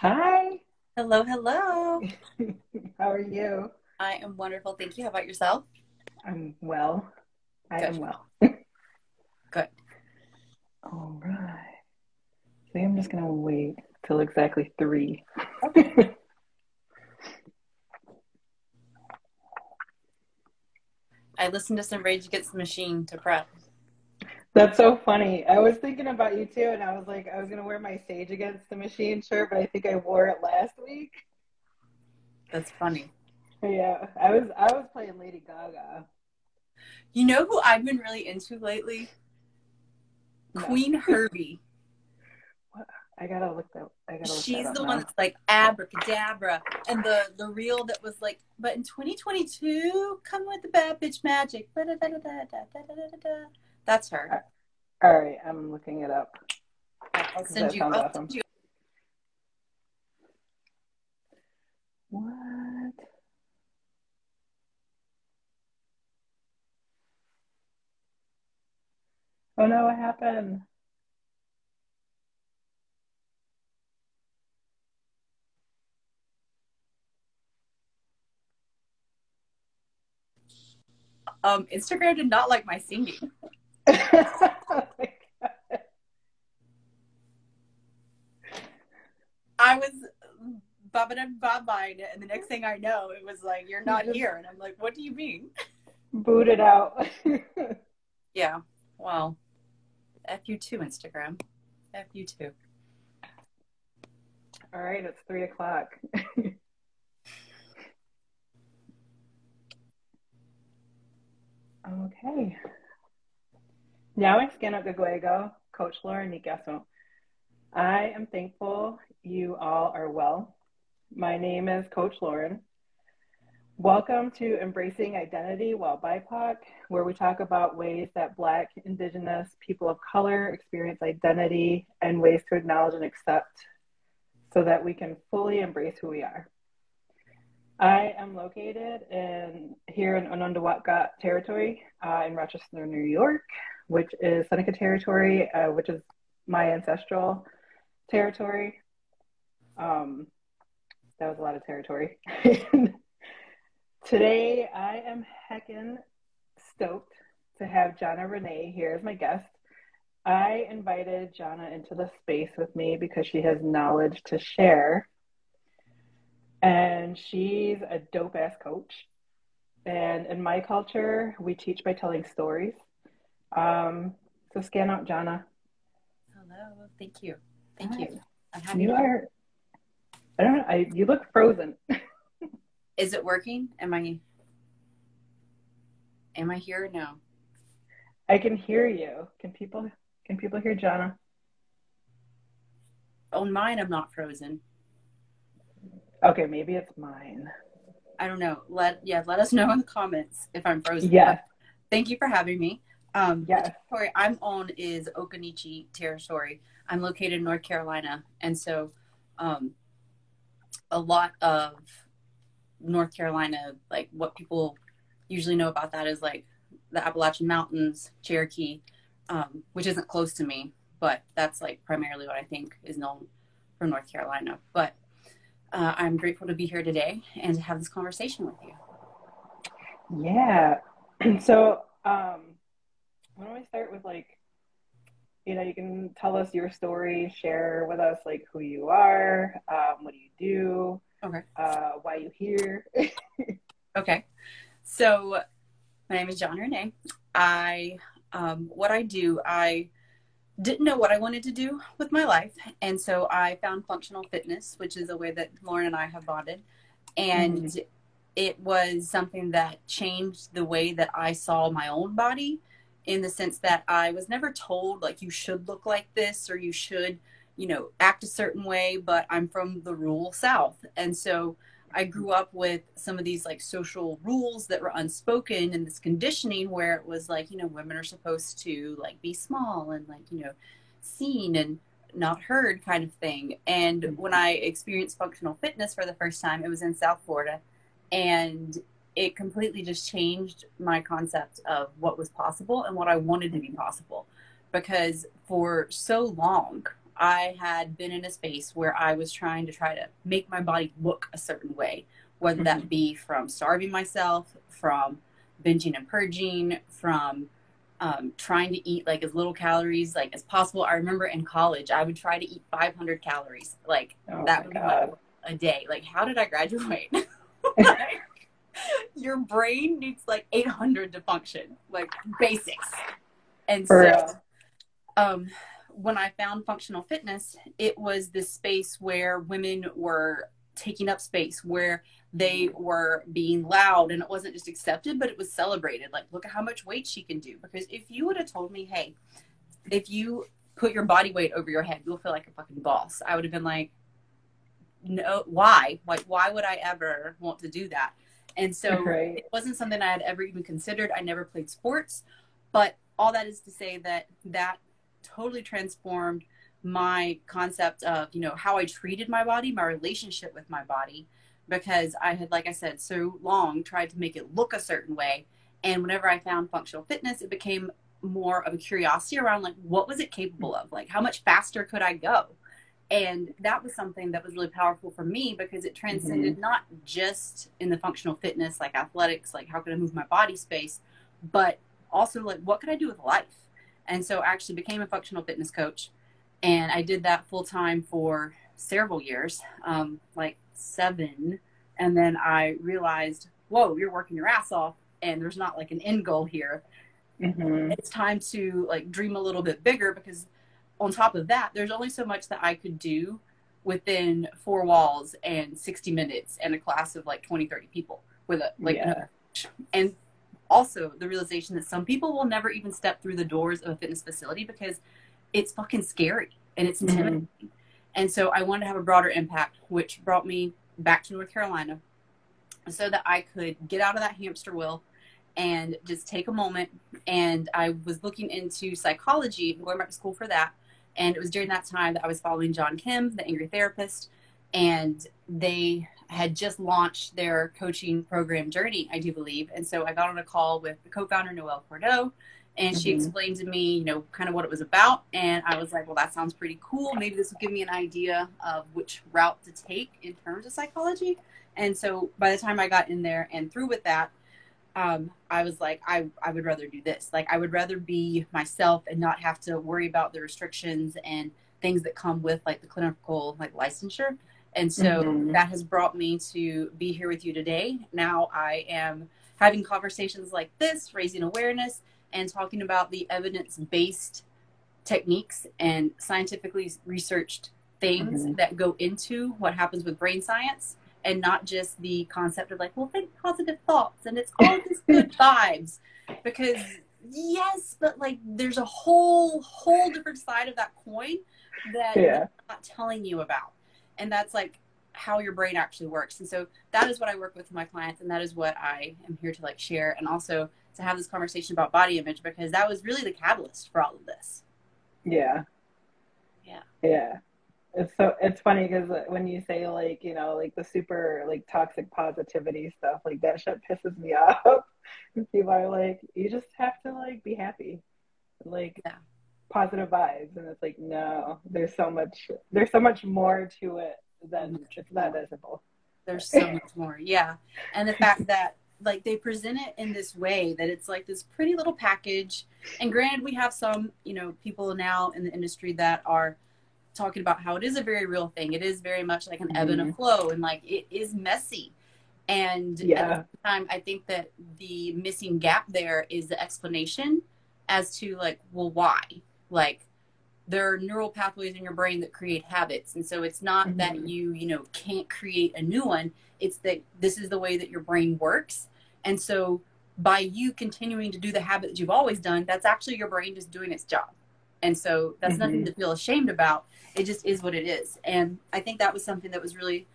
Hi. Hello, hello. How are you? I am wonderful. Thank you. How about yourself? I'm well. I Good. am well. Good. All right. I think I'm just gonna wait till exactly three. Okay. I listened to some Rage Against the Machine to prep. That's so funny. I was thinking about you too, and I was like, I was gonna wear my Sage Against the Machine shirt, but I think I wore it last week. That's funny. Yeah, I was I was playing Lady Gaga. You know who I've been really into lately? No. Queen Herbie. I gotta look that. I gotta look She's the now. one that's like abracadabra, and the the reel that was like, but in 2022, come with the bad bitch magic. Da, da, da, that's her. All right, I'm looking it up. I'll send you. I'll awesome. send you. What? Oh no, what happened? Um, Instagram did not like my singing. Oh. I was bobbing and bobbing, and the next thing I know, it was like, "You're not here," and I'm like, "What do you mean?" Booted out. Yeah. Well, f you too, Instagram. F you too. All right, it's three o'clock. okay. Now I scan up Gaguego, Coach Lauren Nicaso. I am thankful you all are well. My name is Coach Lauren. Welcome to Embracing Identity While BIPOC, where we talk about ways that Black, Indigenous, people of color experience identity and ways to acknowledge and accept so that we can fully embrace who we are. I am located in here in Onondaga territory uh, in Rochester, New York, which is Seneca territory, uh, which is my ancestral territory. Um, that was a lot of territory. Today, I am heckin' stoked to have Johnna Renée here as my guest. I invited Jana into the space with me because she has knowledge to share. And she's a dope ass coach. And in my culture, we teach by telling stories. Um, so scan out Johnna. Hello. Thank you. Thank Hi. you. I'm happy. You are, I don't know, I, you look frozen. Is it working? Am I? Am I here? or No. I can hear you. Can people, can people hear Johnna? On mine, I'm not frozen. Okay, maybe it's mine. I don't know. Let yeah, let us know in the comments if I'm frozen. Yeah. Thank you for having me. Um, Yes. The territory I'm on is Occaneechi territory. I'm located in North Carolina, and so um, a lot of North Carolina, like what people usually know about that is like the Appalachian Mountains, Cherokee, um, which isn't close to me, but that's like primarily what I think is known for North Carolina. But uh, I'm grateful to be here today and to have this conversation with you. Yeah. So, um, why don't we start with like, you know, you can tell us your story, share with us like who you are, um, what do you do, Okay. uh, why you here. Okay. So my name is Johnna Renée. I um, what I do, I didn't know what I wanted to do with my life, and so I found functional fitness, which is a way that Lauren and I have bonded, and it was something that changed the way that I saw my own body, in the sense that I was never told like you should look like this or you should, you know, act a certain way. But I'm from the rural South, and so I grew up with some of these like social rules that were unspoken and this conditioning where it was like, you know, women are supposed to like be small and like, you know, seen and not heard kind of thing. And mm-hmm. when I experienced functional fitness for the first time, it was in South Florida and it completely just changed my concept of what was possible and what I wanted to be possible. Because for so long, I had been in a space where I was trying to try to make my body look a certain way, whether mm-hmm. that be from starving myself, from binging and purging, from um, trying to eat like as little calories like as possible. I remember in college, I would try to eat 500 calories, like oh that would be a day. Like, how did I graduate? like, your brain needs like 800 to function, like basics. And For so, um, when I found functional fitness, it was this space where women were taking up space, where they were being loud and it wasn't just accepted, but it was celebrated. Like, look at how much weight she can do. Because if you would have told me, hey, if you put your body weight over your head, you'll feel like a fucking boss, I would have been like, no, why? Like, why would I ever want to do that? And so right. it wasn't something I had ever even considered. I never played sports, but all that is to say that that totally transformed my concept of, you know, how I treated my body, my relationship with my body, because I had, like I said, so long tried to make it look a certain way. And whenever I found functional fitness, it became more of a curiosity around like, what was it capable of? Like, how much faster could I go? And that was something that was really powerful for me because it transcended mm-hmm. not just in the functional fitness like athletics like how can i move my body space but also like what could i do with life and so i actually became a functional fitness coach and i did that full time for several years um, like seven and then i realized whoa you're working your ass off and there's not like an end goal here mm-hmm. it's time to like dream a little bit bigger because on top of that, there's only so much that I could do within four walls and 60 minutes and a class of like 20, 30 people with a like yeah. and also the realization that some people will never even step through the doors of a fitness facility because it's fucking scary and it's mm-hmm. intimidating. Mm-hmm. And so I wanted to have a broader impact, which brought me back to North Carolina so that I could get out of that hamster wheel and just take a moment. And I was looking into psychology, going back to school for that. And it was during that time that I was following John Kim, the angry therapist, and they had just launched their coaching program JRNI, I do believe. And so I got on a call with the co-founder Noelle Cordeaux, and mm-hmm. she explained to me, you know, kind of what it was about. And I was like, well, that sounds pretty cool. Maybe this will give me an idea of which route to take in terms of psychology. And so by the time I got in there and through with that, um, I was like, I, I would rather do this. Like, I would rather be myself and not have to worry about the restrictions and things that come with like the clinical like licensure. And so mm-hmm. that has brought me to be here with you today. Now I am having conversations like this, raising awareness and talking about the evidence based techniques and scientifically researched things mm-hmm. that go into what happens with brain science and not just the concept of like, well, think positive thoughts and it's all these good vibes. Because yes, but like there's a whole whole different side of that coin that yeah. I'm not telling you about. And that's like how your brain actually works. And so that is what I work with my clients and that is what I am here to like share and also to have this conversation about body image because that was really the catalyst for all of this. Yeah. Yeah. Yeah it's so it's funny because uh, when you say like you know like the super like toxic positivity stuff like that shit pisses me off. People are like you just have to like be happy. Like yeah. positive vibes and it's like no there's so much there's so much more to it than it's not visible. There's so much more yeah. And the fact that like they present it in this way that it's like this pretty little package. And granted we have some you know people now in the industry that are talking about how it is a very real thing. It is very much like an mm-hmm. ebb and a mm-hmm. flow, and like it is messy. And yeah. at the time, I think that the missing gap there is the explanation as to like, well, why? Like, there are neural pathways in your brain that create habits, and so it's not mm-hmm. that you, you know, can't create a new one. It's that this is the way that your brain works, and so by you continuing to do the habit that you've always done, that's actually your brain just doing its job. And so that's mm-hmm. nothing to feel ashamed about it just is what it is. And I think that was something that was really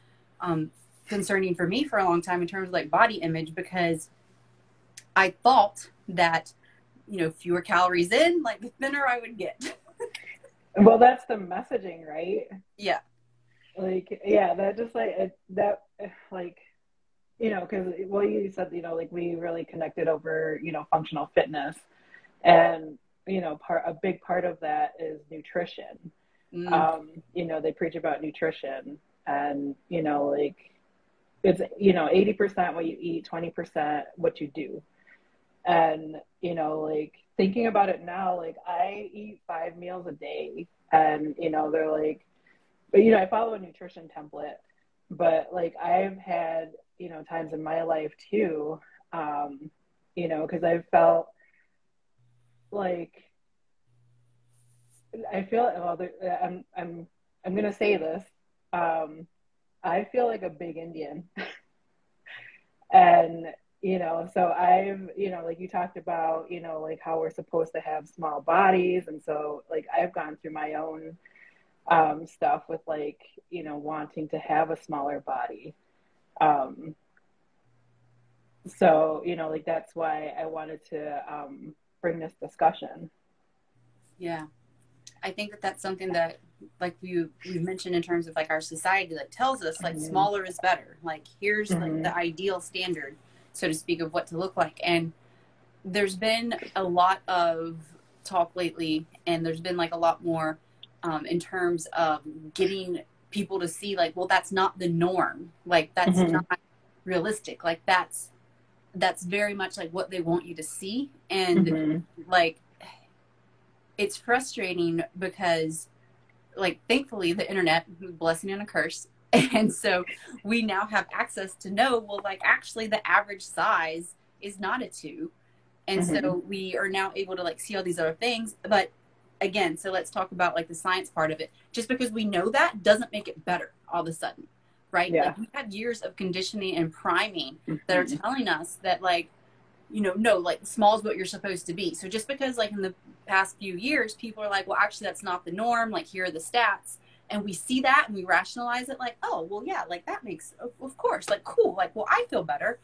um, concerning for me for a long time in terms of like body image because I thought that you know fewer calories in, like the thinner I would get. well, that's the messaging, right? Yeah. Like yeah, that just like that like you know because well you said you know like we really connected over you know functional fitness and you know part a big part of that is nutrition Mm. Um, you know, they preach about nutrition and, you know, like it's, you know, 80% what you eat, 20% what you do. And, you know, like thinking about it now, like I eat five meals a day and, you know, they're like, but, you know, I follow a nutrition template, but like I've had, you know, times in my life too, um, you know, because I've felt like I feel well. I'm I'm I'm gonna say this. Um, I feel like a big Indian, and you know, so I've you know, like you talked about, you know, like how we're supposed to have small bodies, and so like I've gone through my own um, stuff with like you know wanting to have a smaller body. Um, so you know, like that's why I wanted to um, bring this discussion. Yeah. I think that that's something that, like you you mentioned in terms of like our society, that tells us like mm-hmm. smaller is better. Like here's mm-hmm. like the ideal standard, so to speak, of what to look like. And there's been a lot of talk lately, and there's been like a lot more um, in terms of getting people to see like, well, that's not the norm. Like that's mm-hmm. not realistic. Like that's that's very much like what they want you to see, and mm-hmm. like it's frustrating because like thankfully the internet blessing and a curse and so we now have access to know well like actually the average size is not a two and mm-hmm. so we are now able to like see all these other things but again so let's talk about like the science part of it just because we know that doesn't make it better all of a sudden right yeah. like we have years of conditioning and priming mm-hmm. that are mm-hmm. telling us that like you know, no, like small is what you're supposed to be. So just because like in the past few years, people are like, well, actually that's not the norm. Like here are the stats. And we see that and we rationalize it like, oh, well, yeah, like that makes, of course, like cool. Like, well, I feel better.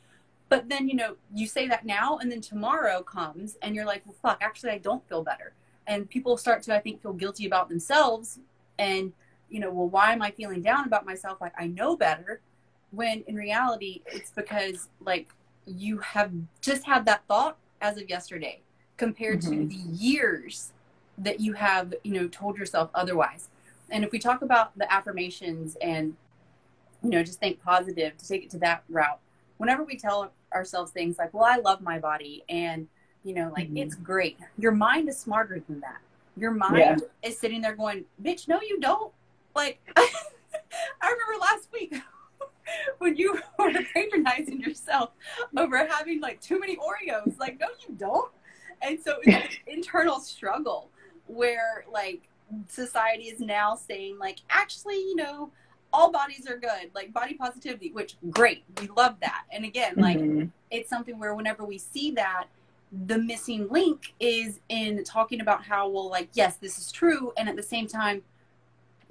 But then, you know, you say that now and then tomorrow comes and you're like, well, fuck, actually, I don't feel better. And people start to, I think, feel guilty about themselves. And, you know, well, why am I feeling down about myself? Like, I know better. When in reality, it's because, like, you have just had that thought as of yesterday compared mm-hmm. to the years that you have you know told yourself otherwise and if we talk about the affirmations and you know just think positive to take it to that route whenever we tell ourselves things like well i love my body and you know like mm-hmm. it's great your mind is smarter than that your mind yeah. is sitting there going bitch no you don't like i remember last week when you were patronizing yourself over having like too many Oreos. Like, no, you don't. And so it's an internal struggle where like society is now saying like, actually, you know, all bodies are good, like body positivity, which great. We love that. And again, like mm-hmm. it's something where whenever we see that, the missing link is in talking about how well like yes this is true and at the same time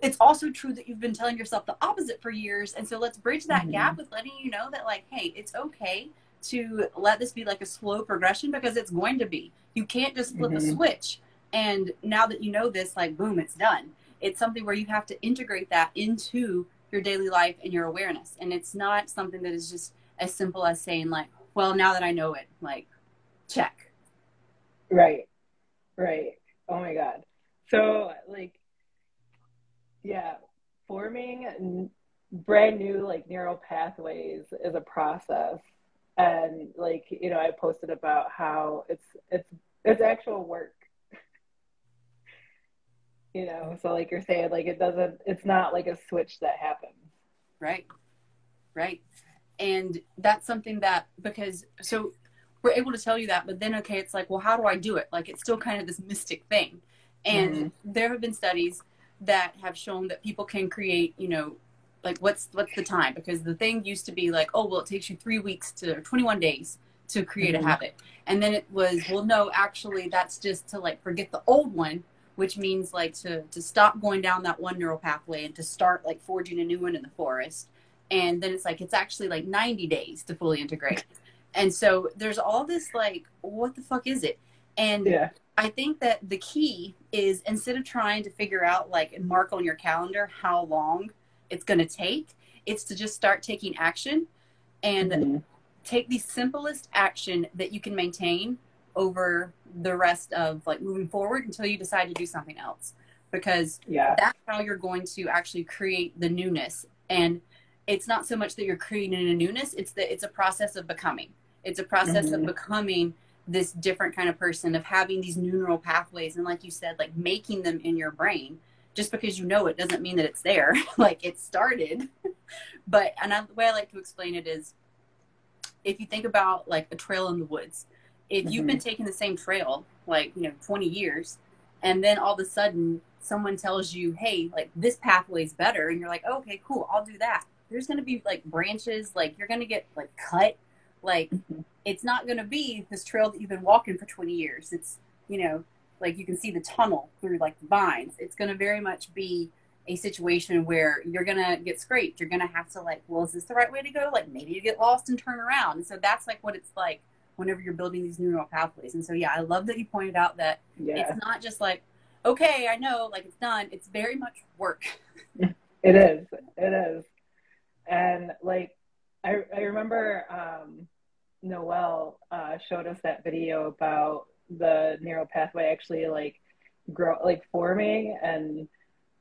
it's also true that you've been telling yourself the opposite for years. And so let's bridge that mm-hmm. gap with letting you know that, like, hey, it's okay to let this be like a slow progression because it's going to be. You can't just flip mm-hmm. a switch. And now that you know this, like, boom, it's done. It's something where you have to integrate that into your daily life and your awareness. And it's not something that is just as simple as saying, like, well, now that I know it, like, check. Right. Right. Oh my God. So, like, yeah, forming brand new like neural pathways is a process, and like you know, I posted about how it's it's it's actual work. you know, so like you're saying, like it doesn't, it's not like a switch that happens. Right, right, and that's something that because so we're able to tell you that, but then okay, it's like, well, how do I do it? Like it's still kind of this mystic thing. And mm-hmm. there have been studies that have shown that people can create, you know, like what's what's the time? Because the thing used to be like, oh well, it takes you three weeks to 21 days to create mm-hmm. a habit, and then it was, well, no, actually, that's just to like forget the old one, which means like to to stop going down that one neural pathway and to start like forging a new one in the forest, and then it's like it's actually like 90 days to fully integrate, and so there's all this like, what the fuck is it? And yeah. I think that the key is instead of trying to figure out like and mark on your calendar how long it's going to take, it's to just start taking action and mm-hmm. take the simplest action that you can maintain over the rest of like moving forward until you decide to do something else. because yeah. that's how you're going to actually create the newness. And it's not so much that you're creating a newness, it's that it's a process of becoming. It's a process mm-hmm. of becoming this different kind of person, of having these neural pathways. And like you said, like making them in your brain. Just because you know it doesn't mean that it's there. like it started. but and the way I like to explain it is if you think about like a trail in the woods, if mm-hmm. you've been taking the same trail like, you know, 20 years, and then all of a sudden someone tells you, hey, like this pathway is better, and you're like, oh, okay, cool, I'll do that. There's going to be like branches, like you're going to get like cut. Like mm-hmm. It's not going to be this trail that you've been walking for 20 years. It's, you know, like you can see the tunnel through like the vines. It's going to very much be a situation where you're going to get scraped. You're going to have to like, well, is this the right way to go? Like maybe you get lost and turn around. And so that's like what it's like whenever you're building these neural pathways. And so, yeah, I love that you pointed out that yeah. it's not just like, okay, I know, like it's done. It's very much work. it is. It is. And like, I, I remember um, Noelle uh, showed us that video about the neural pathway actually like grow, like forming and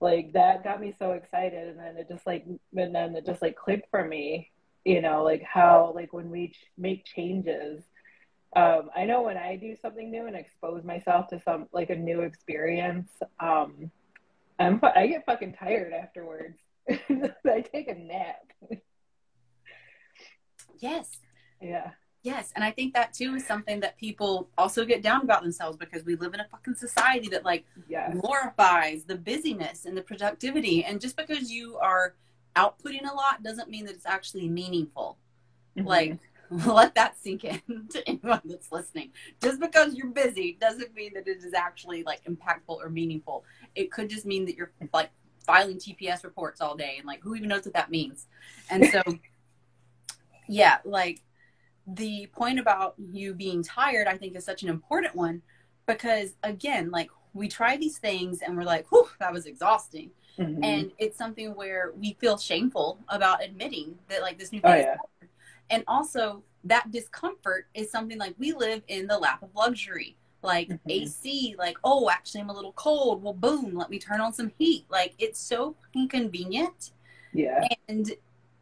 like that got me so excited and then it just like and then it just like clicked for me you know like how like when we ch- make changes um, I know when I do something new and expose myself to some like a new experience, um, I'm I get fucking tired afterwards. I take a nap. yes. Yeah. Yes, and I think that too is something that people also get down about themselves because we live in a fucking society that like yes. glorifies the busyness and the productivity, and just because you are outputting a lot doesn't mean that it's actually meaningful. Mm-hmm. Like let that sink in to anyone that's listening. Just because you're busy doesn't mean that it is actually like impactful or meaningful. It could just mean that you're like filing TPS reports all day and like who even knows what that means. And so yeah, like the point about you being tired I think is such an important one because again, like we try these things and we're like, whew, that was exhausting. Mm-hmm. And it's something where we feel shameful about admitting that like this new thing oh, yeah. And also, that discomfort is something like we live in the lap of luxury. Like mm-hmm. AC, like, oh, actually, I'm a little cold. Well, boom, let me turn on some heat. Like, it's so fucking convenient. Yeah. And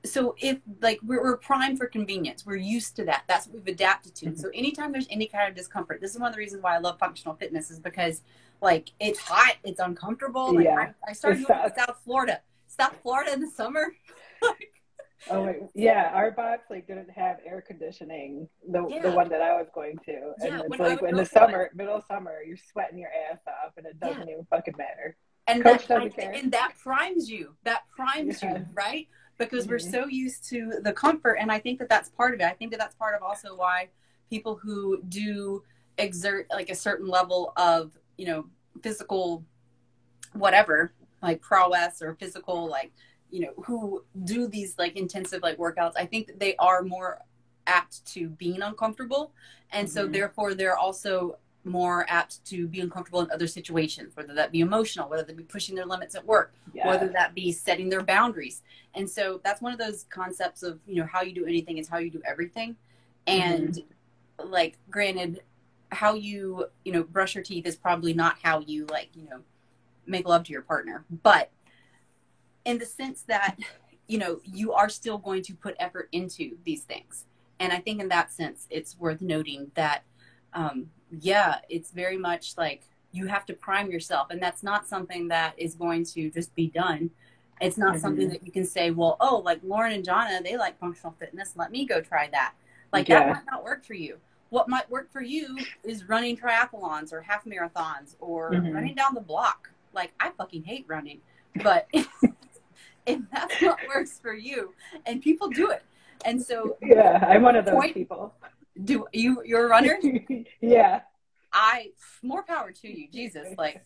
so, if like we're, we're primed for convenience, we're used to that. That's what we've adapted to. Mm-hmm. So, anytime there's any kind of discomfort, this is one of the reasons why I love functional fitness, is because like it's hot, it's uncomfortable. Like, yeah. I, I started going to South Florida. South Florida in the summer. like, Oh wait, yeah, our box like didn't have air conditioning. The yeah. the one that I was going to, and yeah, it's like in the summer, middle summer, you're sweating your ass off, and it doesn't yeah. even fucking matter. And Coach that, care. and that primes you. That primes you, right? Because mm-hmm. we're so used to the comfort, and I think that that's part of it. I think that that's part of also why people who do exert like a certain level of you know physical whatever like prowess or physical like you know who do these like intensive like workouts i think that they are more apt to being uncomfortable and mm-hmm. so therefore they're also more apt to be uncomfortable in other situations whether that be emotional whether that be pushing their limits at work yeah. whether that be setting their boundaries and so that's one of those concepts of you know how you do anything is how you do everything and mm-hmm. like granted how you you know brush your teeth is probably not how you like you know make love to your partner but in the sense that you know you are still going to put effort into these things and i think in that sense it's worth noting that um, yeah it's very much like you have to prime yourself and that's not something that is going to just be done it's not mm-hmm. something that you can say well oh like lauren and johnna they like functional fitness let me go try that like yeah. that might not work for you what might work for you is running triathlons or half marathons or mm-hmm. running down the block like i fucking hate running but if that's what works for you and people do it and so yeah i'm one of those point, people do you you're a runner? Yeah. I more power to you jesus. Like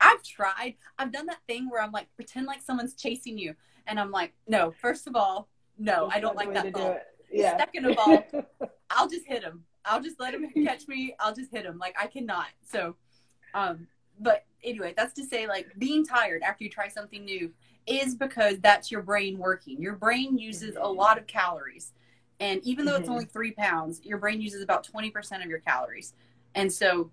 i've tried. I've done that thing where i'm like pretend like someone's chasing you. And i'm like no first of all no that's i don't like that ball. yeah. second of all i'll just hit him. I'll just let him catch me. I'll just hit him. Like i cannot. So um but anyway that's to say like being tired after you try something new is because that's your brain working. Your brain uses a lot of calories. And even though mm-hmm. it's only three pounds, your brain uses about 20% of your calories. And so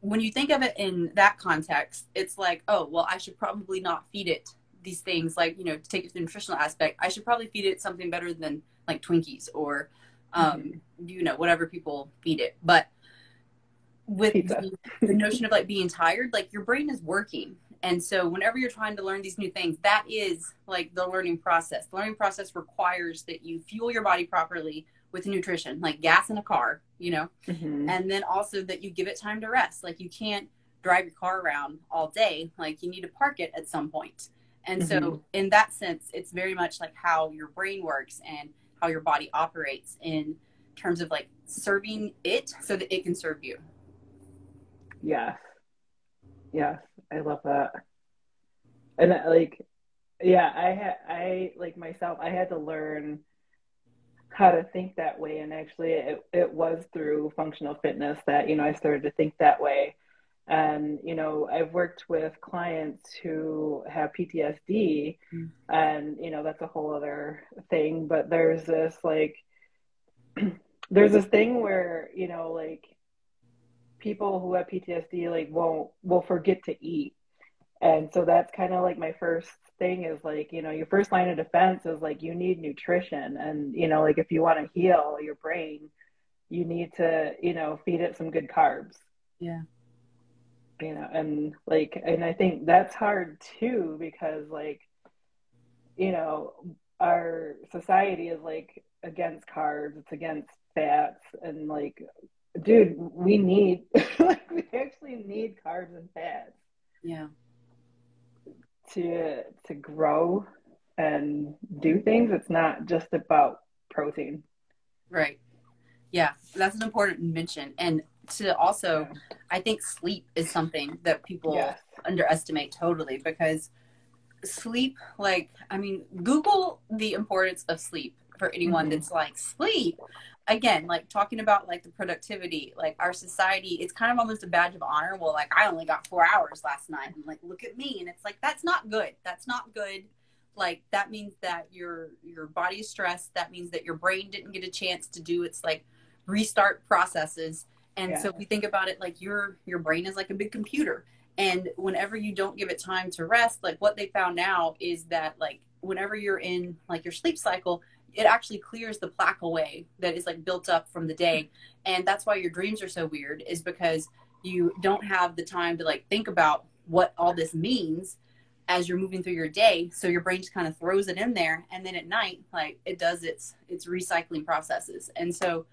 when you think of it in that context, it's like, oh, well, I should probably not feed it these things. Like, you know, to take it to the nutritional aspect, I should probably feed it something better than like Twinkies or, um, mm-hmm. you know, whatever people feed it. But with the, the notion of like being tired, like your brain is working. And so whenever you're trying to learn these new things, that is like the learning process. The learning process requires that you fuel your body properly with nutrition, like gas in a car, you know, mm-hmm. and then also that you give it time to rest. Like you can't drive your car around all day, like you need to park it at some point. And mm-hmm. so, in that sense, it's very much like how your brain works and how your body operates in terms of like serving it so that it can serve you. Yes. Yes. I love that. And like, yeah, I had, I like myself, I had to learn how to think that way and actually it, it was through functional fitness that you know i started to think that way and you know i've worked with clients who have ptsd mm. and you know that's a whole other thing but there's this like there's this thing where you know like people who have ptsd like won't will forget to eat and so that's kind of like my first thing is like, you know, your first line of defense is like you need nutrition. And, you know, like if you want to heal your brain, you need to, you know, feed it some good carbs. Yeah. You know, and like, and I think that's hard too because, like, you know, our society is like against carbs, it's against fats, and like, dude, we need, like, we actually need carbs and fats. Yeah to to grow and do things. It's not just about protein. Right. Yeah, that's an important mention. And to also, I think sleep is something that people yes. underestimate totally because sleep, like, I mean, Google the importance of sleep for anyone mm-hmm. that's like, sleep again like talking about like the productivity like our society it's kind of almost a badge of honor. Well like i only got four hours last night. And like look at me. And it's like that's not good. That's not good. Like that means that your your body is stressed. That means that your brain didn't get a chance to do its like restart processes. And yeah. so we think about it like your your brain is like a big computer. And whenever you don't give it time to rest like what they found now is that like whenever you're in like your sleep cycle it actually clears the plaque away that is like built up from the day. And that's why your dreams are so weird is because you don't have the time to like think about what all this means as you're moving through your day. So your brain just kind of throws it in there and then at night like it does its its recycling processes. And so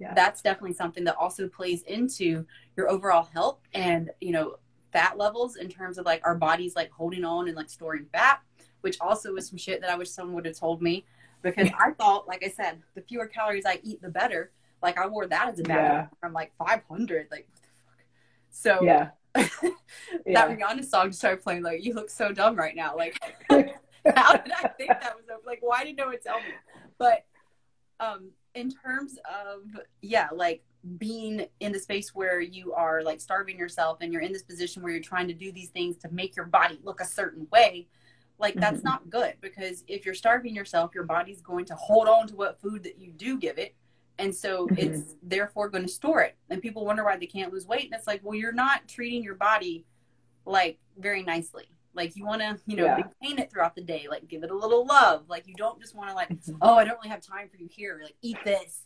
yeah. that's definitely something that also plays into your overall health and you know fat levels in terms of like our bodies like holding on and like storing fat which also is some shit that i wish someone would have told me because I thought, like I said, the fewer calories I eat, the better. Like I wore that as a badge. Yeah. I'm like 500. Like what the fuck? So yeah. that yeah. Rihanna song started playing. Like you look so dumb right now. Like how did I think that was over? like? Why did no one tell me? But um, in terms of yeah, like being in the space where you are like starving yourself and you're in this position where you're trying to do these things to make your body look a certain way like that's mm-hmm. not good because if you're starving yourself, your body's going to hold on to what food that you do give it. And so mm-hmm. it's therefore going to store it. And people wonder why they can't lose weight. And it's like, well, you're not treating your body like very nicely. Like you want to, you know, yeah. maintain it throughout the day. Like give it a little love. Like you don't just want to like, mm-hmm. oh, I don't really have time for you here. Like eat this,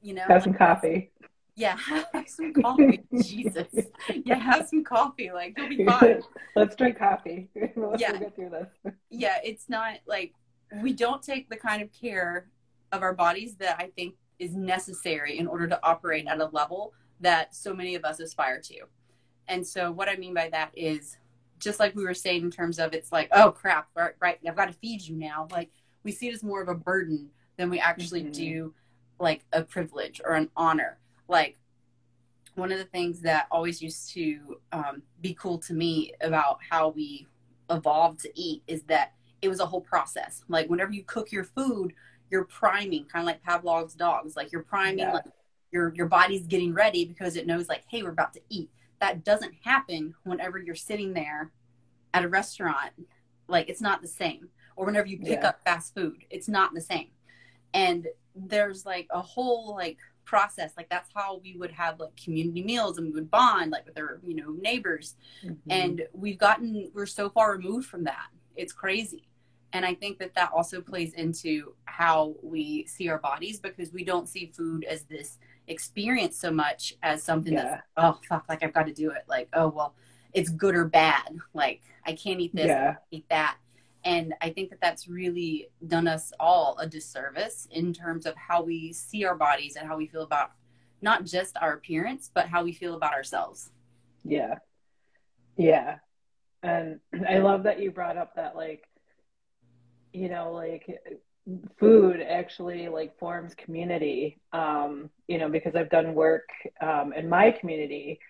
you know. Have some coffee. Yeah, have some coffee. Jesus. Yeah, have some coffee. Like you'll be fine. Let's drink coffee. Let's yeah. get through this. Yeah, it's not like we don't take the kind of care of our bodies that I think is necessary in order to operate at a level that so many of us aspire to. And so what I mean by that is just like we were saying in terms of it's like, oh crap, right, right I've got to feed you now. Like we see it as more of a burden than we actually mm-hmm. do like a privilege or an honor like one of the things that always used to um, be cool to me about how we evolved to eat is that it was a whole process. Like whenever you cook your food, you're priming, kind of like Pavlov's dogs. Like you're priming, yeah. like your your body's getting ready because it knows, like, hey, we're about to eat. That doesn't happen whenever you're sitting there at a restaurant. Like it's not the same. Or whenever you pick yeah. up fast food, it's not the same. And there's like a whole like process. Like that's how we would have like community meals and we would bond like with our you know neighbors. Mm-hmm. and we've gotten we're so far removed from that. It's crazy. And i think that that also plays into how we see our bodies because we don't see food as this experience so much as something yeah. that's oh fuck like i've got to do it. Like oh well it's good or bad. Like i can't eat this yeah. eat that and I think that that's really done us all a disservice in terms of how we see our bodies and how we feel about not just our appearance, but how we feel about ourselves. Yeah. Yeah. And I love that you brought up that, like, you know, like food actually like forms community. Um, you know, because I've done work um, in my community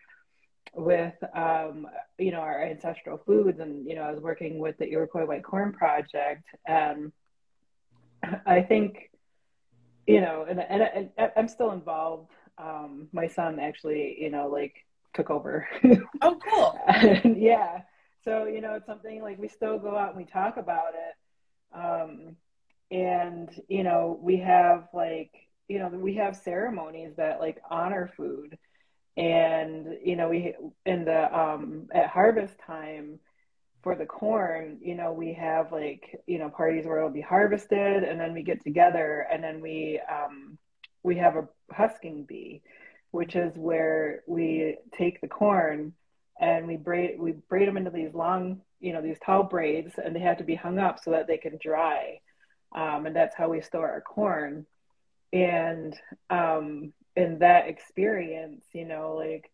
with um, you know our ancestral foods and you know i was working with the iroquois white corn project and i think you know and, and, and i'm still involved. Um, my son actually you know like took over. Oh cool. And, yeah. So you know it's something like we still go out and we talk about it. Um, and you know we have like you know we have ceremonies that like honor food and you know we in the um at harvest time for the corn you know we have like you know parties where it'll be harvested and then we get together and then we um we have a husking bee which is where we take the corn and we braid we braid them into these long you know these tall braids and they have to be hung up so that they can dry. Um, and that's how we store our corn. And um, in that experience, you know, like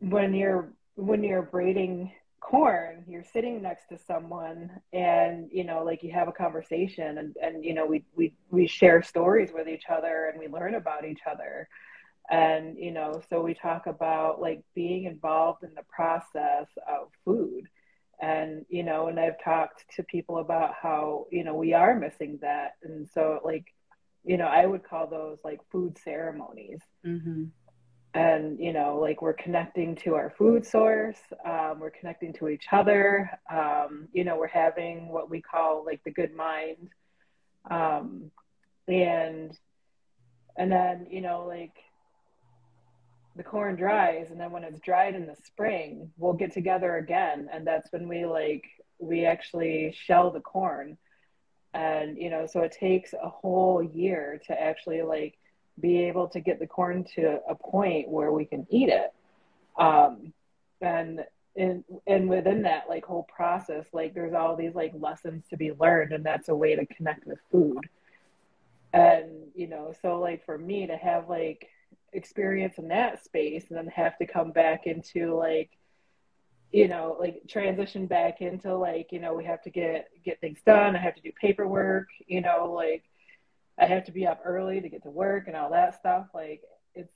when you're when you're braiding corn, you're sitting next to someone and you know, like you have a conversation and, and you know, we we we share stories with each other and we learn about each other. And, you know, so we talk about like being involved in the process of food. And, you know, and I've talked to people about how, you know, we are missing that. And so like you know, I would call those like food ceremonies. Mm-hmm. And, you know, like we're connecting to our food source, um, we're connecting to each other, um, you know, we're having what we call like the good mind. Um, and, and then, you know, like the corn dries, and then when it's dried in the spring, we'll get together again. And that's when we like, we actually shell the corn and you know so it takes a whole year to actually like be able to get the corn to a point where we can eat it. Um and and and within that like whole process like there's all these like lessons to be learned and that's a way to connect with food. And you know so like for me to have like experience in that space and then have to come back into like you know like transition back into like you know we have to get get things done. I have to do paperwork you know like i have to be up early to get to work and all that stuff. Like it's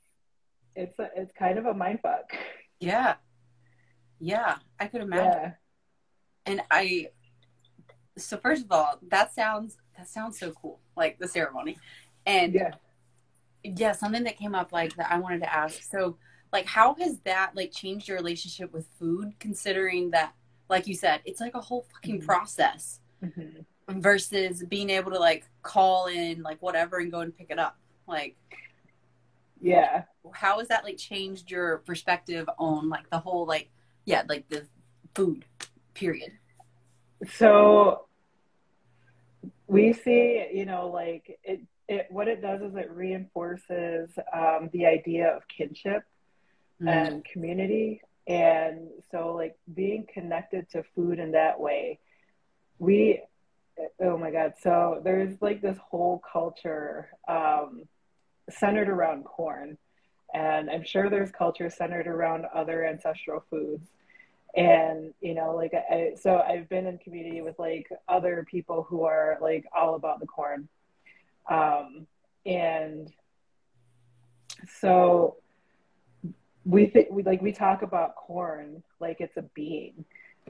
it's a, it's kind of a mind fuck. Yeah. Yeah i could imagine. Yeah. and i so first of all that sounds that sounds so cool like the ceremony. And yeah. yeah something that came up like that i wanted to ask. So like how has that like changed your relationship with food considering that like you said it's like a whole fucking mm-hmm. process mm-hmm. versus being able to like call in like whatever and go and pick it up like yeah how has that like changed your perspective on like the whole like yeah like the food period so we see you know like it it what it does is it reinforces um, the idea of kinship mm. and community. And so, like, being connected to food in that way, we, oh my God. So, there's like this whole culture um, centered around corn. And I'm sure there's culture centered around other ancestral foods and you know like I, so i've been in community with like other people who are like all about the corn um and so we think we like we talk about corn like it's a being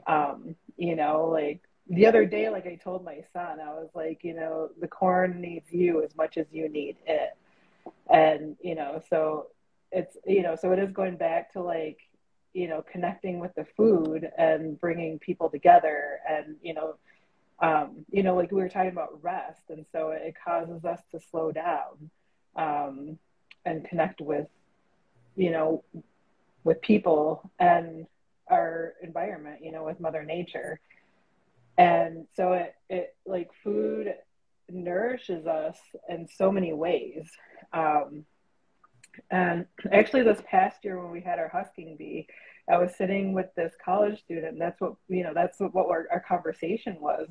um you know like the other day like i told my son i was like you know the corn needs you as much as you need it. And you know so it's you know so it is going back to like you know connecting with the food and bringing people together and you know um you know like we were talking about rest and so it causes us to slow down um and connect with, you know, with people and our environment, you know, with Mother Nature. And so it, it like food nourishes us in so many ways. Um, and actually, this past year when we had our husking bee, I was sitting with this college student. And that's what you know. That's what, what our, our conversation was.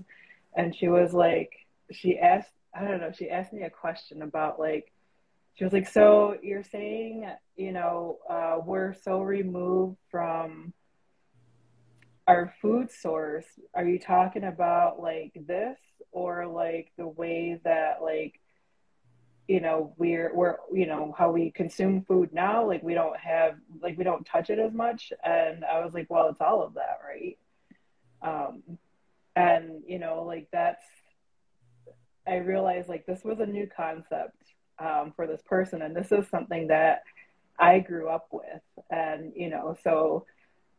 And she was like, she asked, I don't know, she asked me a question about like, she was like, so you're saying, you know, uh, we're so removed from our food source. Are you talking about like this or like the way that like you know we're we're you know how we consume food now? Like we don't have like we don't touch it as much. And i was like well it's all of that right? Um and you know like that's i realized like this was a new concept um, for this person. And this is something that i grew up with. And you know so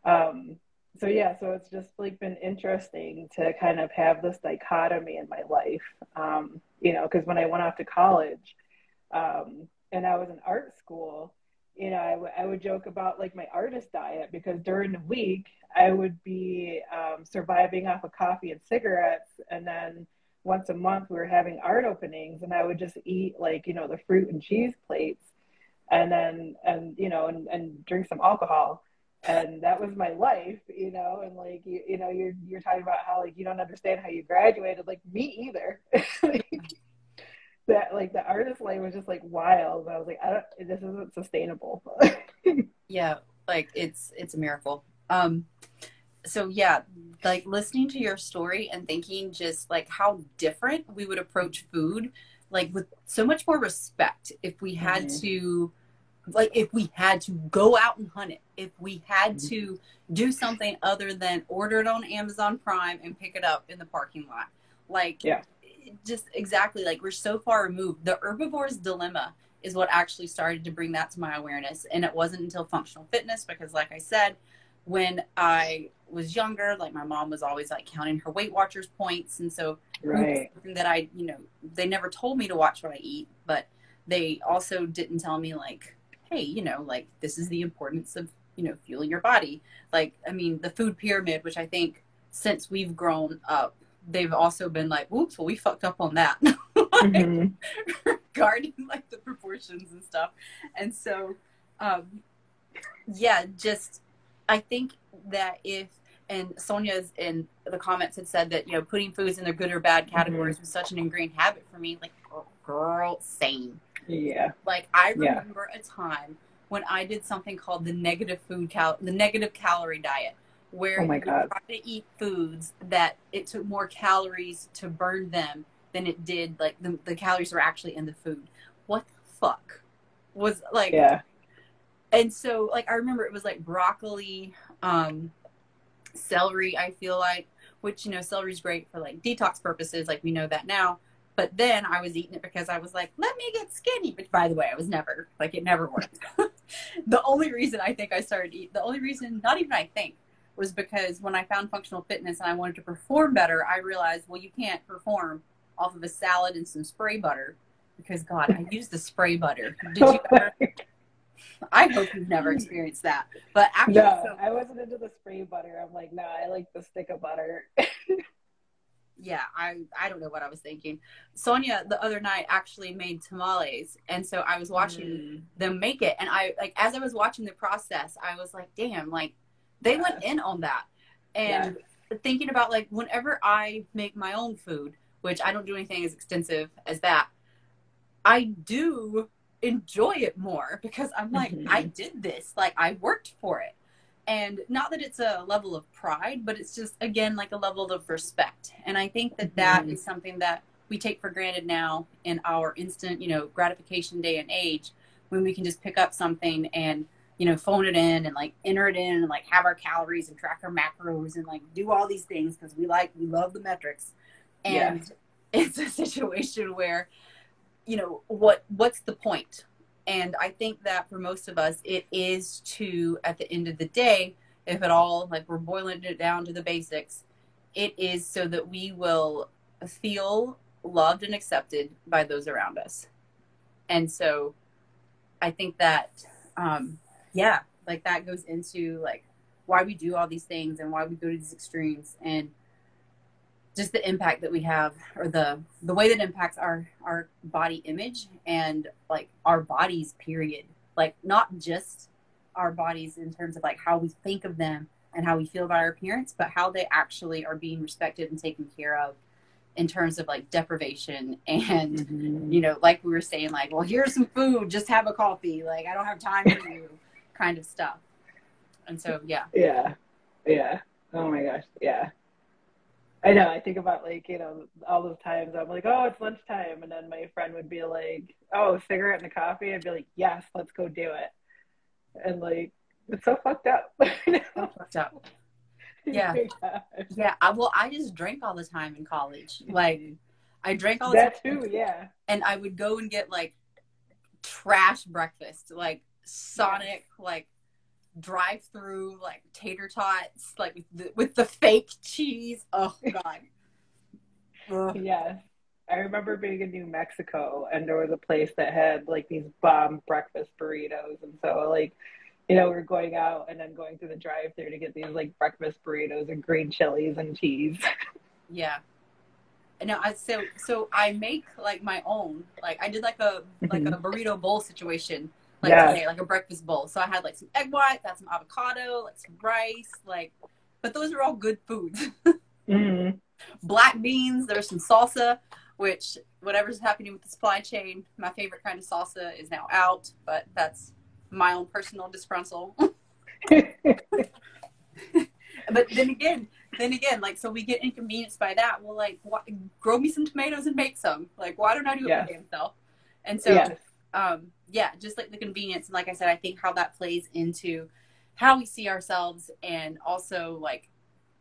um so yeah so it's just like been interesting to kind of have this dichotomy in my life um, you know because when i went off to college um, and i was in art school you know I, w- I would joke about like my artist diet because during the week i would be um, surviving off of coffee and cigarettes. And then once a month we were having art openings and i would just eat like you know the fruit and cheese plates and then and you know and, and drink some alcohol and that was my life, you know, and like you, you know, you're you're talking about how like you don't understand how you graduated, like me either. that like the artist life was just like wild. I was like, I don't this isn't sustainable. yeah, like it's it's a miracle. Um so yeah, like listening to your story and thinking just like how different we would approach food, like with so much more respect if we had mm-hmm. to like if we had to go out and hunt it, if we had mm-hmm. to do something other than order it on Amazon Prime and pick it up in the parking lot. Like yeah. just exactly like we're so far removed. The herbivore's dilemma is what actually started to bring that to my awareness. And it wasn't until functional fitness because like I said, when I was younger, like my mom was always like counting her Weight Watchers points. And so right. that I, you know, they never told me to watch what I eat, but they also didn't tell me like hey, you know, like this is the importance of, you know, fueling your body. Like, I mean, the food pyramid, which I think since we've grown up, they've also been like, whoops, well, we fucked up on that. like, mm-hmm. regarding like the proportions and stuff. And so, um, yeah, just, I think that if, and Sonia's in the comments had said that, you know, putting foods in their good or bad categories mm-hmm. was such an ingrained habit for me. Like, girl, same yeah. Like I remember yeah. a time when I did something called the negative food cal the negative calorie diet, where oh my God. try to eat foods that it took more calories to burn them than it did like the, the calories were actually in the food. What the fuck was like? Yeah. And so like I remember it was like broccoli, um, celery. I feel like which you know celery is great for like detox purposes. Like we know that now. But then I was eating it because I was like, let me get skinny. But by the way, I was never like it never worked. the only reason I think I started eat the only reason, not even I think, was because when I found functional fitness and I wanted to perform better, I realized, well, you can't perform off of a salad and some spray butter because God, I used the spray butter. Did you ever? I hope you've never experienced that. But actually, no, so, I wasn't into the spray butter. I'm like, no, I like the stick of butter yeah, I I don't know what I was thinking. Sonia the other night actually made tamales, and so I was watching mm. them make it, and I like as I was watching the process, I was like, damn, like they yes. went in on that, and yes. thinking about like whenever I make my own food, which I don't do anything as extensive as that, I do enjoy it more because I'm like, mm-hmm. I did this, like I worked for it and not that it's a level of pride but it's just again like a level of respect and i think that that mm-hmm. is something that we take for granted now in our instant you know gratification day and age when we can just pick up something and you know phone it in and like enter it in and like have our calories and track our macros and like do all these things because we like we love the metrics and yeah. it's a situation where you know what what's the point and I think that for most of us, it is to, at the end of the day, if at all, like we're boiling it down to the basics, it is so that we will feel loved and accepted by those around us. And so I think that, um, yeah, like that goes into like why we do all these things and why we go to these extremes and just the impact that we have or the the way that impacts our our body image and like our bodies period. Like not just our bodies in terms of like how we think of them and how we feel about our appearance but how they actually are being respected and taken care of in terms of like deprivation and mm-hmm. you know like we were saying like well here's some food. Just have a coffee. Like i don't have time for you kind of stuff. And so yeah. Yeah. Yeah. Oh my gosh. Yeah I know. I think about like you know all those times I'm like, oh, it's lunchtime, and then my friend would be like, oh, cigarette and a coffee. I'd be like, yes, let's go do it. And like, it's so fucked up. so fucked up. Yeah, yeah. I, well, I just drank all the time in college. Like, I drank all the that time. too. Yeah. And I would go and get like trash breakfast, like Sonic, yeah. like drive through like tater tots, like with the, with the fake cheese. Oh god. yes. I remember being in New Mexico and there was a place that had like these bomb breakfast burritos and so like you know, we are going out and then going through the drive through to get these like breakfast burritos and green chilies and cheese. Yeah. No, I so so I make like my own. Like I did like a like a mm-hmm. burrito bowl situation like today, like a breakfast bowl. So I had like some egg whites, I had some avocado, like some rice, like, but those are all good foods. mm-hmm. Black beans, there's some salsa, which whatever's happening with the supply chain, my favorite kind of salsa is now out, but that's my own personal disgruntle. but then again, then again, like, so we get inconvenienced by that. Well, like, why, grow me some tomatoes and make some. Like, why don't I do it yes. myself? And so, yes. um, yeah, just like the convenience. And like I said, I think how that plays into how we see ourselves and also like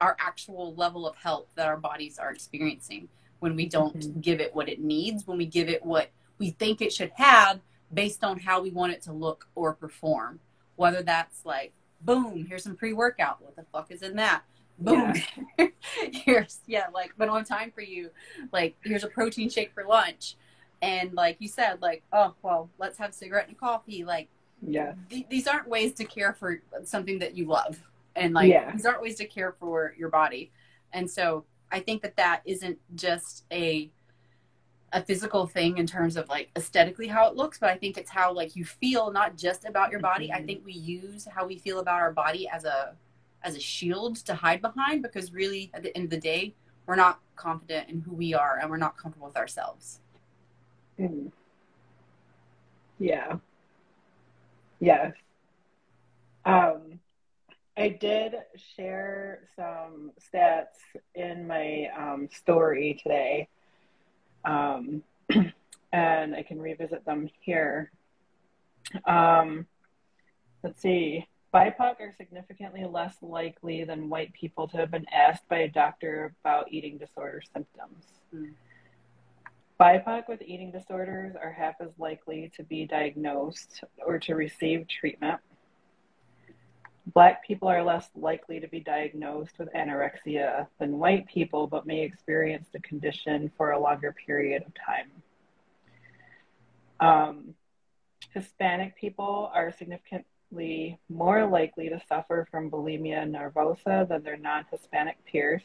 our actual level of health that our bodies are experiencing when we don't mm-hmm. give it what it needs, when we give it what we think it should have based on how we want it to look or perform. Whether that's like, boom, here's some pre workout. What the fuck is in that? Boom. Yeah. here's, yeah, like, but on time for you. Like, here's a protein shake for lunch and like you said like oh well let's have cigarette and coffee. Like yeah. th- these aren't ways to care for something that you love. And like yeah. these aren't ways to care for your body. And so i think that that isn't just a a physical thing in terms of like aesthetically how it looks but i think it's how like you feel not just about your body. Mm-hmm. i think we use how we feel about our body as a as a shield to hide behind because really at the end of the day we're not confident in who we are and we're not comfortable with ourselves Mm. Yeah. Yes. Um, I did share some stats in my um, story today, um, and I can revisit them here. Um, let's see. BIPOC are significantly less likely than white people to have been asked by a doctor about eating disorder symptoms. Mm. BIPOC with eating disorders are half as likely to be diagnosed or to receive treatment. Black people are less likely to be diagnosed with anorexia than white people, but may experience the condition for a longer period of time. Um, Hispanic people are significantly more likely to suffer from bulimia nervosa than their non Hispanic peers.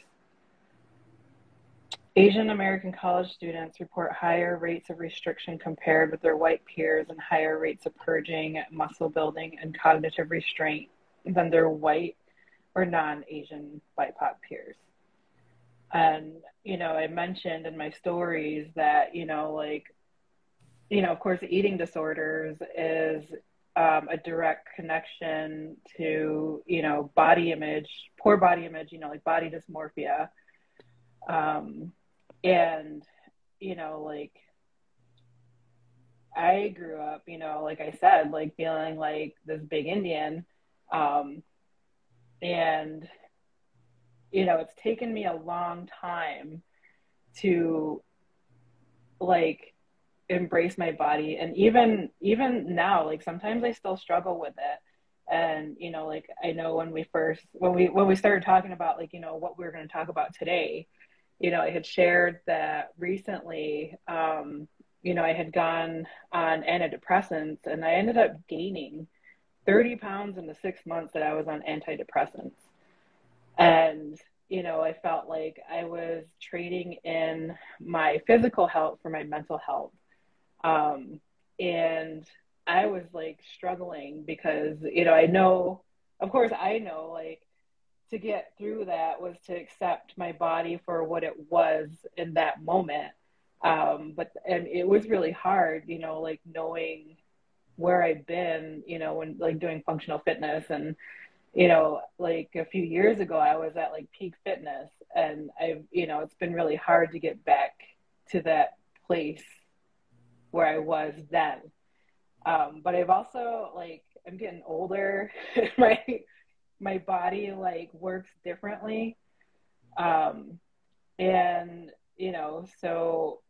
Asian American college students report higher rates of restriction compared with their white peers and higher rates of purging, muscle building, and cognitive restraint than their white or non Asian BIPOC peers. And, you know, I mentioned in my stories that, you know, like, you know, of course, eating disorders is um, a direct connection to, you know, body image, poor body image, you know, like body dysmorphia. Um, and you know like i grew up you know like i said like feeling like this big indian um and you know it's taken me a long time to like embrace my body. And even even now like sometimes i still struggle with it. And you know like i know when we first when we when we started talking about like you know what we are going to talk about today you know, I had shared that recently, um, you know, I had gone on antidepressants and I ended up gaining 30 pounds in the six months that I was on antidepressants. And, you know, I felt like I was trading in my physical health for my mental health. Um, and I was like struggling because, you know, I know, of course, I know like to get through that was to accept my body for what it was in that moment. Um, but, and it was really hard, you know, like knowing where I'd been, you know, when like doing functional fitness and, you know, like a few years ago, I was at like peak fitness and I've, you know, it's been really hard to get back to that place where I was then. Um, but I've also like, I'm getting older. my, my body like works differently. Um, and, you know, so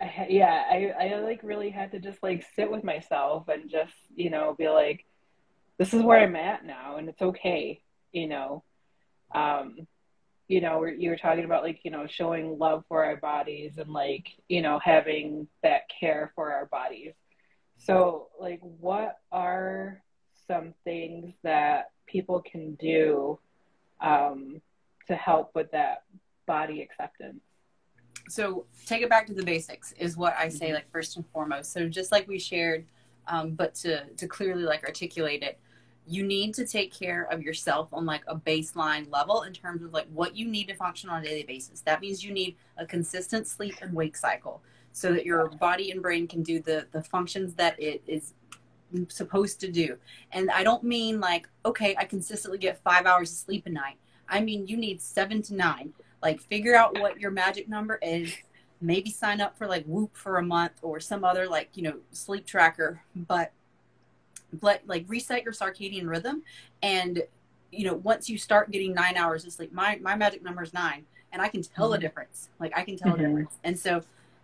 I, yeah, I, I like really had to just like sit with myself and just, you know, be like, this is where I'm at now and it's okay, you know. Um, you know, you were talking about like, you know, showing love for our bodies and like, you know, having that care for our bodies. So, like, what are some things that people can do um, to help with that body acceptance? so take it back to the basics is what I say, mm-hmm. like first and foremost. So just like we shared, um, but to to clearly like articulate it, you need to take care of yourself on like a baseline level in terms of like what you need to function on a daily basis. That means you need a consistent sleep and wake cycle so that your body and brain can do the the functions that it is supposed to do. And I don't mean like okay, I consistently get 5 hours of sleep a night. I mean you need 7 to 9 like figure out what your magic number is maybe sign up for like whoop for a month or some other like you know sleep tracker but let like reset your circadian rhythm and you know once you start getting nine hours of sleep my my magic number is nine and i can tell mm-hmm. a difference like i can tell mm-hmm. a difference and so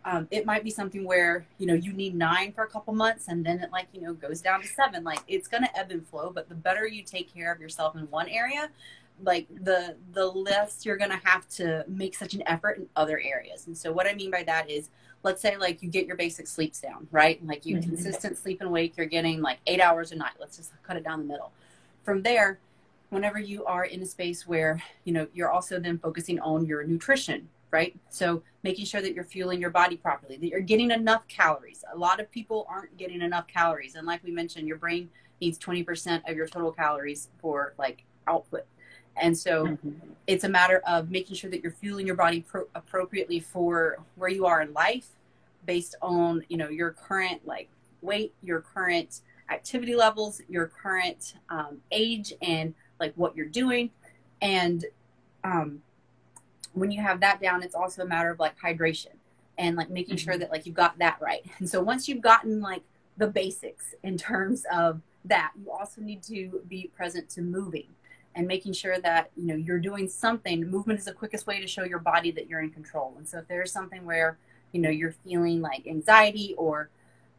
um, it might be something where you know you need nine for a couple months and then it like you know goes down to seven. Like it's going to ebb and flow but the better you take care of yourself in one area like the the less you're going to have to make such an effort in other areas. And so what i mean by that is let's say like you get your basic sleeps down right? Like you mm-hmm. consistent sleep and wake you're getting like eight hours a night. Let's just cut it down the middle. From there whenever you are in a space where you know you're also then focusing on your nutrition right so making sure that you're fueling your body properly that you're getting enough calories a lot of people aren't getting enough calories and like we mentioned your brain needs 20% of your total calories for like output and so mm-hmm. it's a matter of making sure that you're fueling your body pro- appropriately for where you are in life based on, you know, your current like weight, your current activity levels, your current um, age and like what you're doing. And um, when you have that down, it's also a matter of like hydration and like making mm-hmm. sure that like you've got that right. And so once you've gotten like the basics in terms of that, you also need to be present to moving and making sure that you know you're doing something movement is the quickest way to show your body that you're in control and so if there's something where you know you're feeling like anxiety or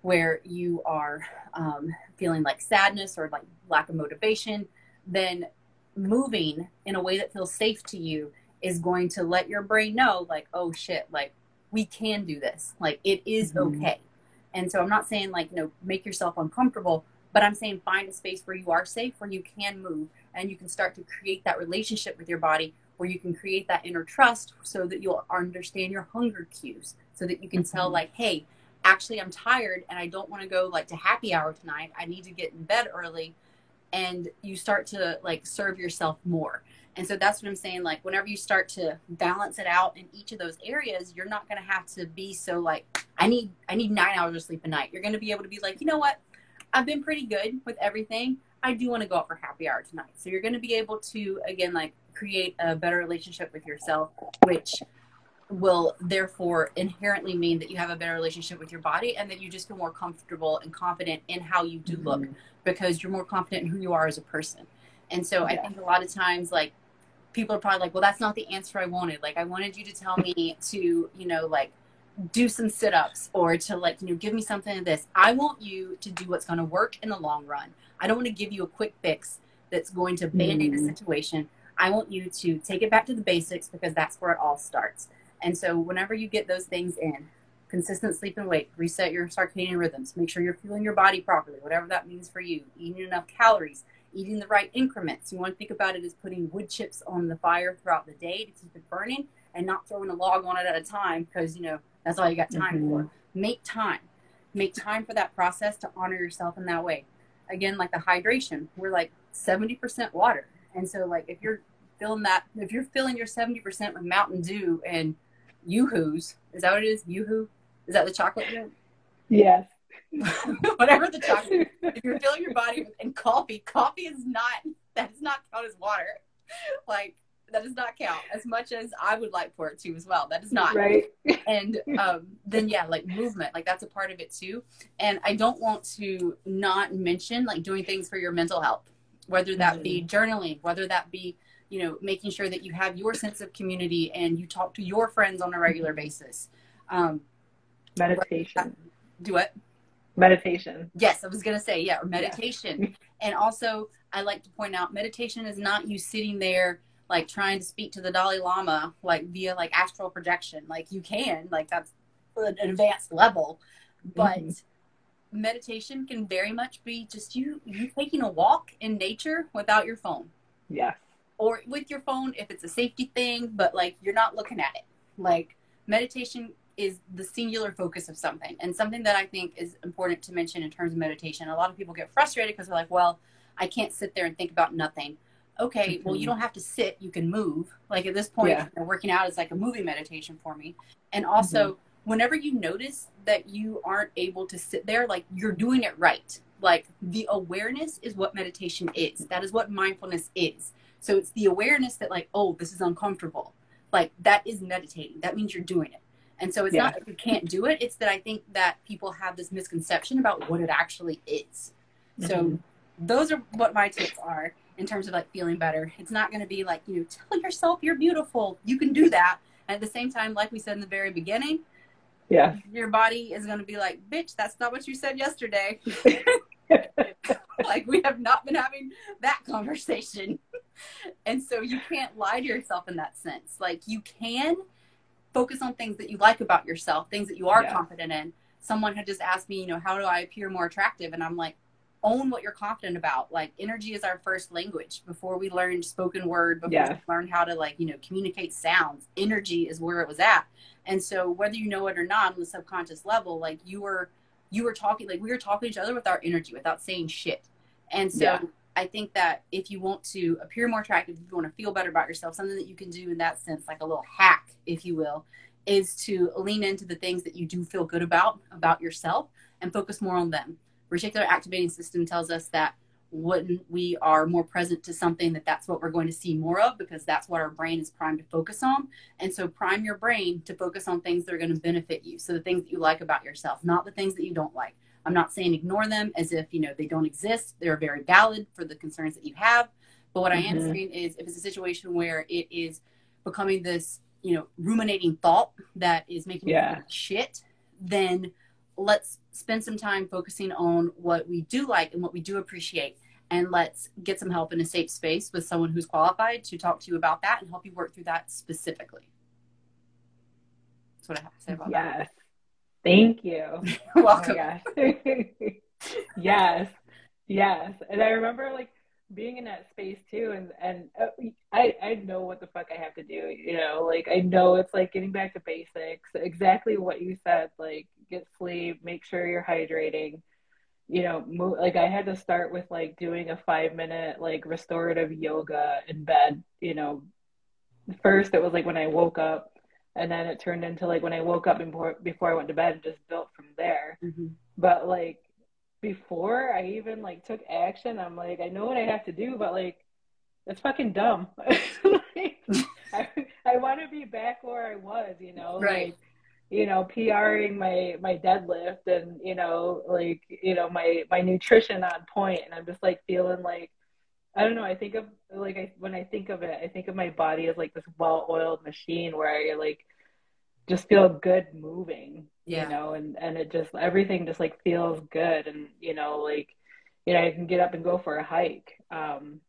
where you are um, feeling like sadness or like lack of motivation then moving in a way that feels safe to you is going to let your brain know like oh shit like we can do this. Like it is mm-hmm. okay. And so i'm not saying like you know make yourself uncomfortable but i'm saying find a space where you are safe where you can move and you can start to create that relationship with your body where you can create that inner trust so that you'll understand your hunger cues so that you can mm-hmm. tell like hey actually i'm tired and i don't want to go like to happy hour tonight. I need to get in bed early. And you start to like serve yourself more and so that's what i'm saying like whenever you start to balance it out in each of those areas you're not going to have to be so like i need i need nine hours of sleep a night you're going to be able to be like you know what i've been pretty good with everything I do want to go out for happy hour tonight. So you're going to be able to, again, like create a better relationship with yourself, which will therefore inherently mean that you have a better relationship with your body and that you just feel more comfortable and confident in how you do look mm-hmm. because you're more confident in who you are as a person. And so yeah. I think a lot of times, like, people are probably like, well, that's not the answer I wanted. Like, I wanted you to tell me to, you know, like, do some sit-ups or to like you know give me something of this i want you to do what's going to work in the long run I don't want to give you a quick fix that's going to band aid mm. the situation. I want you to take it back to the basics because that's where it all starts. And so, whenever you get those things in, consistent sleep and wake, reset your circadian rhythms, make sure you're fueling your body properly, whatever that means for you, eating enough calories, eating the right increments. You want to think about it as putting wood chips on the fire throughout the day to keep it burning and not throwing a log on it at a time because, you know, that's all you got time mm-hmm. for. Make time. Make time for that process to honor yourself in that way. Again, like the hydration, we're like 70% water. And so, like, if you're filling that, if you're filling your 70% with Mountain Dew and Yoo-Hoo's, is that what it is? Yoo-Hoo? Is that the chocolate drink? Yes. Whatever the chocolate. if you're filling your body with and coffee, coffee is not that does not count as water. Like that does not count as much as I would like for it to as well. That does not. Right. And um, then yeah, like movement, like that's a part of it too. And I don't want to not mention like doing things for your mental health, whether that mm-hmm. be journaling, whether that be you know making sure that you have your sense of community and you talk to your friends on a regular basis. Um, meditation. Do what? Meditation. Yes, I was gonna say yeah, meditation. Yeah. and also, I like to point out, meditation is not you sitting there like trying to speak to the Dalai Lama like via like astral projection. Like you can, like that's an advanced level, but mm-hmm. meditation can very much be just you you taking a walk in nature without your phone. Yes. Or with your phone if it's a safety thing, but like you're not looking at it. Like meditation is the singular focus of something and something that I think is important to mention in terms of meditation. A lot of people get frustrated because they're like, well, I can't sit there and think about nothing okay, mm-hmm. well, you don't have to sit, you can move. Like at this point, yeah. you know, working out is like a moving meditation for me. And also, mm-hmm. whenever you notice that you aren't able to sit there, like you're doing it right. Like the awareness is what meditation is. That is what mindfulness is. So it's the awareness that, like, oh, this is uncomfortable. Like that is meditating. That means you're doing it. And so it's yeah. not that you can't do it. It's that I think that people have this misconception about what it actually is. Mm-hmm. So those are what my tips are in terms of like feeling better. It's not going to be like, you know, tell yourself you're beautiful. You can do that. And at the same time, like we said in the very beginning, yeah, your body is going to be like, bitch, that's not what you said yesterday. like we have not been having that conversation. and so you can't lie to yourself in that sense. Like you can focus on things that you like about yourself, things that you are yeah. confident in. Someone had just asked me, you know, how do I appear more attractive? And I'm like, own what you're confident about. Like energy is our first language. Before we learned spoken word, before yeah. we learned how to like, you know, communicate sounds, energy is where it was at. And so whether you know it or not on the subconscious level, like you were you were talking like we were talking to each other with our energy without saying shit. And so yeah. I think that if you want to appear more attractive, if you want to feel better about yourself, something that you can do in that sense, like a little hack, if you will, is to lean into the things that you do feel good about about yourself and focus more on them. Reticular activating system tells us that when we are more present to something that that's what we're going to see more of because that's what our brain is primed to focus on. And so prime your brain to focus on things that are going to benefit you. So the things that you like about yourself not the things that you don't like i'm not saying ignore them as if you know they don't exist they're very valid for the concerns that you have but what mm-hmm. i am mm-hmm. saying is if it's a situation where it is becoming this you know ruminating thought that is making yeah. you shit then let's spend some time focusing on what we do like and what we do appreciate. And let's get some help in a safe space with someone who's qualified to talk to you about that and help you work through that specifically. That's what I have to say about yes. that. Thank you. Welcome. Oh yes. Yes. And I remember like being in that space too and and uh, I I know what the fuck I have to do you know like I know it's like getting back to basics exactly what you said like get sleep make sure you're hydrating you know move, like I had to start with like doing a 5 minute like restorative yoga in bed you know first it was like when I woke up and then it turned into like when I woke up before before I went to bed and just built from there mm-hmm. but like before I even like took action, I'm like, I know what I have to do, but like, it's fucking dumb. like, I, I want to be back where I was, you know, right. like, you know, PRing my my deadlift and you know, like, you know, my my nutrition on point, and I'm just like feeling like, I don't know. I think of like I when I think of it, I think of my body as like this well-oiled machine where I like just feel good moving yeah. you know and and it just everything just like feels good and you know like you know i can get up and go for a hike um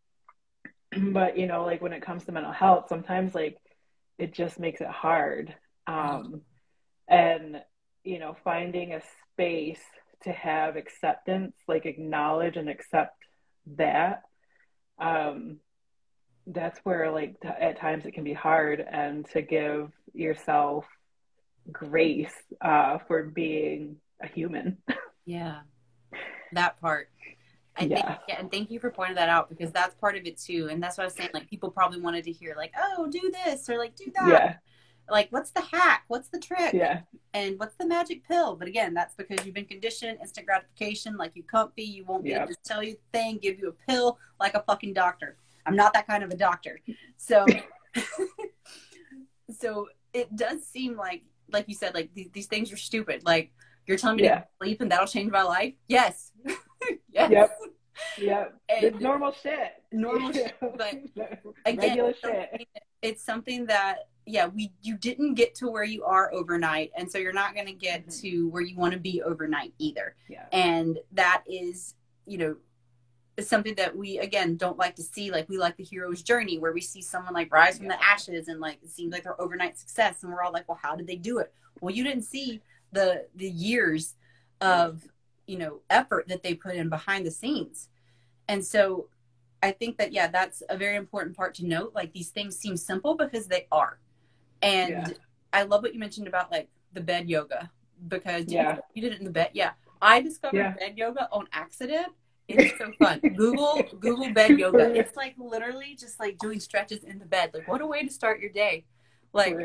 but you know like when it comes to mental health sometimes like it just makes it hard um and you know, finding a space to have acceptance, like acknowledge and accept that. Um, that's where, like, t- at times it can be hard, and to give yourself grace uh, for being a human. Yeah, that part. I yeah. think, yeah, and thank you for pointing that out because that's part of it too. And that's what I was saying. Like, people probably wanted to hear, like, oh, do this or like do that. Yeah. Like, what's the hack? What's the trick? Yeah. And what's the magic pill? But again, that's because you've been conditioned, instant gratification, like you comfy. You won't be yep. able to tell you the thing, give you a pill like a fucking doctor. I'm not that kind of a doctor. So, so it does seem like, like you said, like these, these things are stupid. Like, you're telling me yeah. to sleep and that'll change my life? Yes. yes. Yep. Yep. And it's normal shit. Normal shit. But again, regular shit. It's something that yeah, we you didn't get to where you are overnight, and so you're not going to get mm-hmm. to where you want to be overnight either. Yeah. And that is, you know, something that we again don't like to see. Like we like the hero's journey, where we see someone like rise from yeah. the ashes, and like it seems like their overnight success, and we're all like, well, how did they do it? Well, you didn't see the the years of you know effort that they put in behind the scenes and so i think that yeah that's a very important part to note like these things seem simple because they are and yeah. i love what you mentioned about like the bed yoga because yeah. you, you did it in the bed yeah i discovered yeah. bed yoga on accident it's so fun. Google Google bed yoga. It's like literally just like doing stretches in the bed. Like what a way to start your day. Like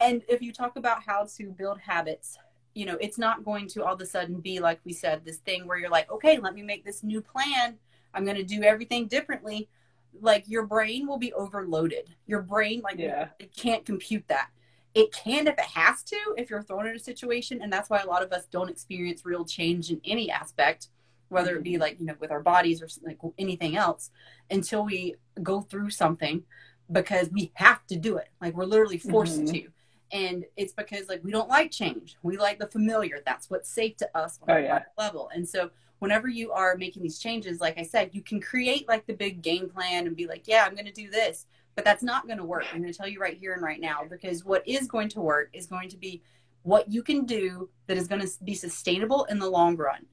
and if you talk about how to build habits you know it's not going to all of a sudden be like we said this thing where you're like okay let me make this new plan i'm going to do everything differently like your brain will be overloaded your brain like yeah. it can't compute that it can if it has to if you're thrown in a situation and that's why a lot of us don't experience real change in any aspect whether it be mm-hmm. like you know with our bodies or like anything else until we go through something because we have to do it like we're literally forced mm-hmm. to and it's because like we don't like change we like the familiar that's what's safe to us on oh, yeah. level and so whenever you are making these changes like i said you can create like the big game plan and be like yeah i'm going to do this but that's not going to work. I'm going to tell you right here and right now because what is going to work is going to be what you can do that is going to be sustainable in the long run.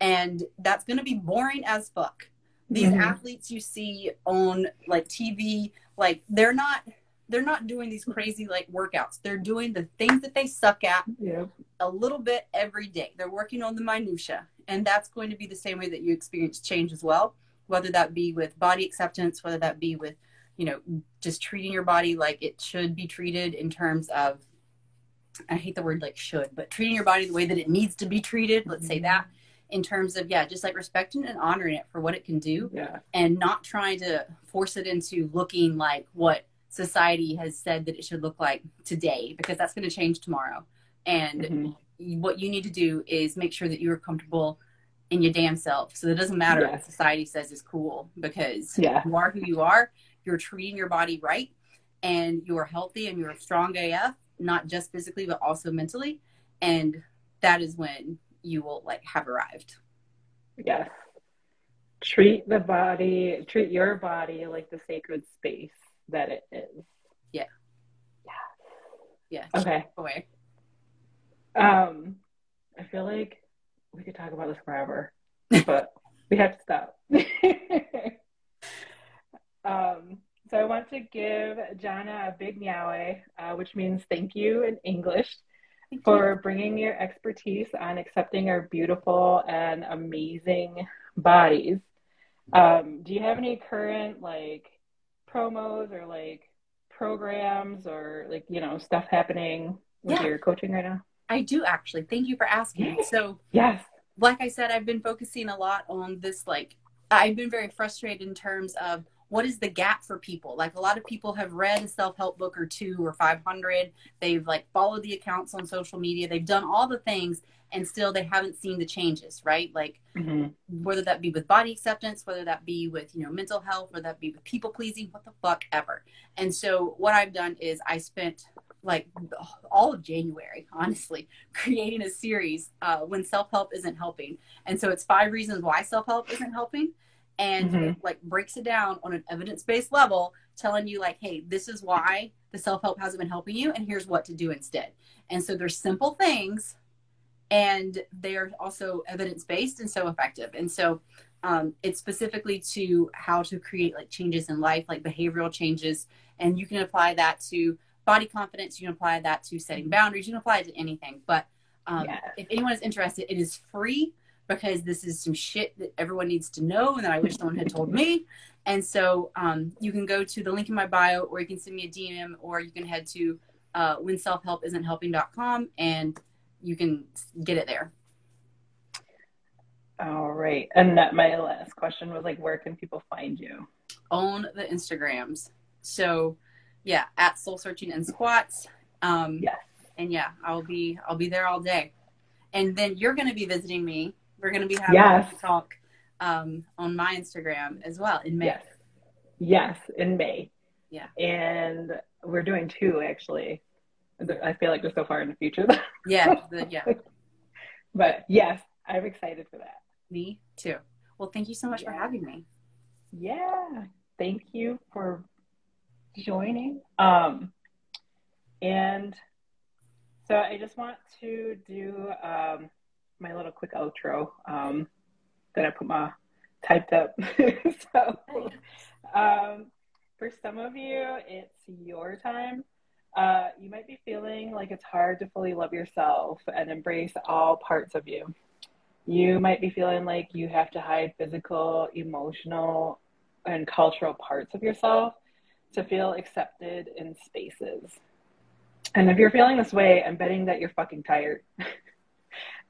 And that's going to be boring as fuck. These mm-hmm. athletes you see on like tv like they're not they're not doing these crazy like workouts. They're doing the things that they suck at yeah. a little bit every day. They're working on the minutia, and that's going to be the same way that you experience change as well. Whether that be with body acceptance, whether that be with you know just treating your body like it should be treated in terms of I hate the word like should, but treating your body the way that it needs to be treated. Let's mm-hmm. say that in terms of yeah, just like respecting and honoring it for what it can do, yeah. and not trying to force it into looking like what society has said that it should look like today because that's going to change tomorrow. And mm-hmm. what you need to do is make sure that you're comfortable in your damn self. So it doesn't matter yeah. what society says is cool because yeah. you are who you are. You're treating your body right and you're healthy and you're strong AF, not just physically, but also mentally. And that is when you will like have arrived. Yes. Treat the body, treat your body like the sacred space that it is. Yeah. Yeah. Yeah. Okay. Away. Um, I feel like we could talk about this forever, but we have to stop. um, so I want to give Johnna a big meow, uh, which means thank you in English thank for you. bringing your expertise on accepting our beautiful and amazing bodies. Um, do you have any current like promos or like programs or like you know stuff happening with yeah. your coaching right now? I do actually. Thank you for asking. So yes, like I said, I've been focusing a lot on this. Like I've been very frustrated in terms of what is the gap for people? Like a lot of people have read a self-help book or two or 500 they've like followed the accounts on social media. They've done all the things and still they haven't seen the changes right? Like mm-hmm. whether that be with body acceptance whether that be with you know mental health whether that be with people pleasing what the fuck ever. And so what i've done is i spent like all of january honestly creating a series uh, when self-help isn't helping. And so it's five reasons why self-help isn't helping and mm-hmm. like breaks it down on an evidence-based level telling you like hey this is why the self help hasn't been helping you, and here's what to do instead. And so there's simple things, and they're also evidence based and so effective. And so um, it's specifically to how to create like changes in life, like behavioral changes, and you can apply that to body confidence. You can apply that to setting mm-hmm. boundaries. You can apply it to anything. But um, yes. if anyone is interested, it is free because this is some shit that everyone needs to know and that I wish someone had told me. And so um, you can go to the link in my bio, or you can send me a DM, or you can head to uh, when self help isn't helping.com and you can get it there. All right. And that my last question was like, where can people find you? On the Instagrams. So yeah, at soul searching and squats. Um, yes. And yeah, I'll be I'll be there all day. And then you're going to be visiting me. We're going to be having yes. a talk um, on my Instagram as well in May. Yes. Yes, in May. Yeah. And we're doing two actually. I feel like we're so far in the future. yeah. The, yeah. but yes, I'm excited for that. Me too. Well, thank you so much yeah. for having me. Yeah. Thank you for joining. Um, and so I just want to do um, my little quick outro um, that I put my typed up. so um, for some of you, it's your time. Uh, you might be feeling like it's hard to fully love yourself and embrace all parts of you. You might be feeling like you have to hide physical, emotional, and cultural parts of yourself to feel accepted in spaces. And if you're feeling this way, I'm betting that you're fucking tired.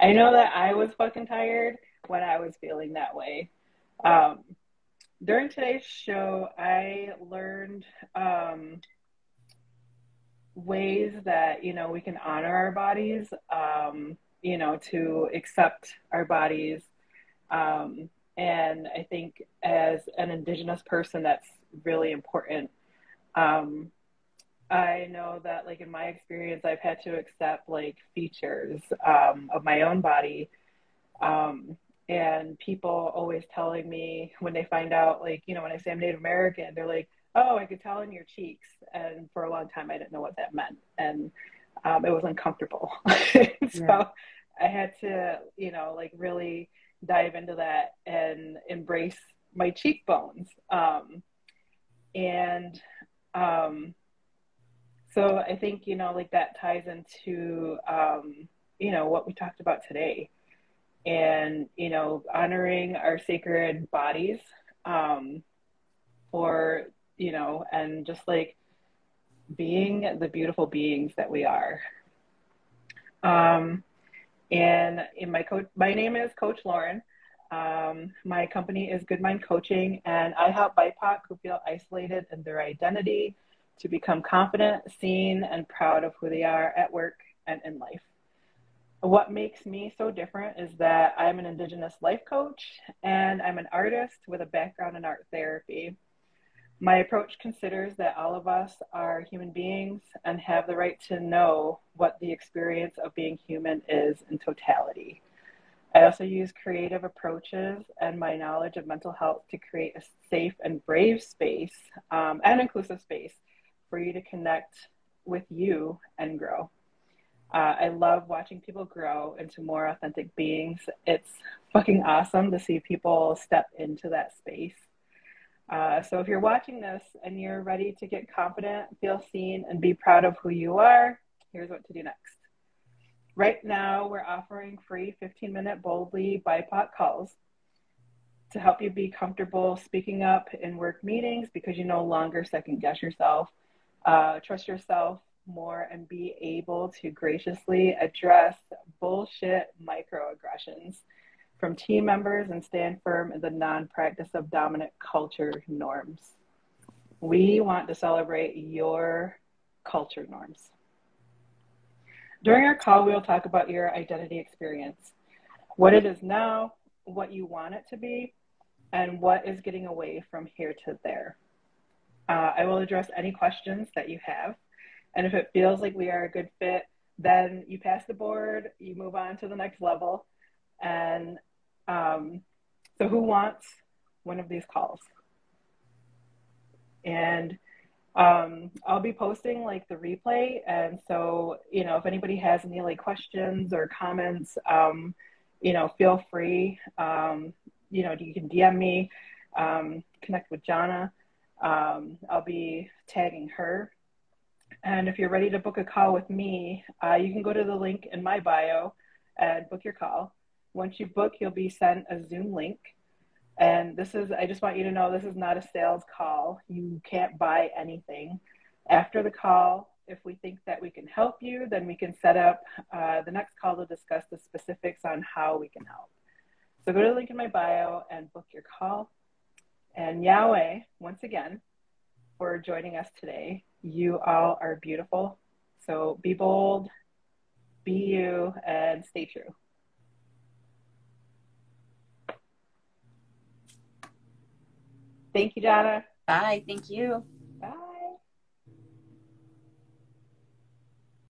I know that I was fucking tired when I was feeling that way. Um, during today's show, I learned um, ways that, you know, we can honor our bodies, um, you know, to accept our bodies. Um, and I think as an Indigenous person, that's really important um, I know that, like in my experience, I've had to accept like features um, of my own body, um, and people always telling me when they find out, like you know, when I say I'm Native American, they're like, "Oh, I could tell in your cheeks," and for a long time, I didn't know what that meant, and um, it was uncomfortable. so yeah. I had to, you know, like really dive into that and embrace my cheekbones, um, and um, so I think, you know, like that ties into, um, you know, what we talked about today and, you know, honoring our sacred bodies um, or, you know, and just like being the beautiful beings that we are. Um, and in my coach, my name is Coach Lauren. Um, my company is Good Mind Coaching, and I help BIPOC who feel isolated in their identity to become confident, seen, and proud of who they are at work and in life. What makes me so different is that I'm an Indigenous life coach and I'm an artist with a background in art therapy. My approach considers that all of us are human beings and have the right to know what the experience of being human is in totality. I also use creative approaches and my knowledge of mental health to create a safe and brave space um, and inclusive space for you to connect with you and grow. Uh, I love watching people grow into more authentic beings. It's fucking awesome to see people step into that space. Uh, so if you're watching this and you're ready to get confident, feel seen, and be proud of who you are, here's what to do next. Right now, we're offering free 15 minute boldly BIPOC calls to help you be comfortable speaking up in work meetings because you no longer second guess yourself, uh, trust yourself more, and be able to graciously address bullshit microaggressions from team members and stand firm in the non practice of dominant culture norms. We want to celebrate your culture norms. During our call, we'll talk about your identity experience, what it is now, what you want it to be, and what is getting away from here to there. Uh, I will address any questions that you have. And if it feels like we are a good fit, then you pass the board, you move on to the next level. And um, so, who wants one of these calls? And Um, I'll be posting like the replay, and so you know if anybody has any like questions or comments, um, you know feel free. Um, you know you can DM me, um, connect with Johnna. Um, I'll be tagging her. And if you're ready to book a call with me, uh, you can go to the link in my bio and book your call. Once you book, you'll be sent a Zoom link. And this is, I just want you to know this is not a sales call. You can't buy anything. After the call, if we think that we can help you, then we can set up uh, the next call to discuss the specifics on how we can help. So go to the link in my bio and book your call. And Yahweh, once again, for joining us today. You all are beautiful. So be bold, be you, and stay true. Thank you, Johnna. Bye. Thank you.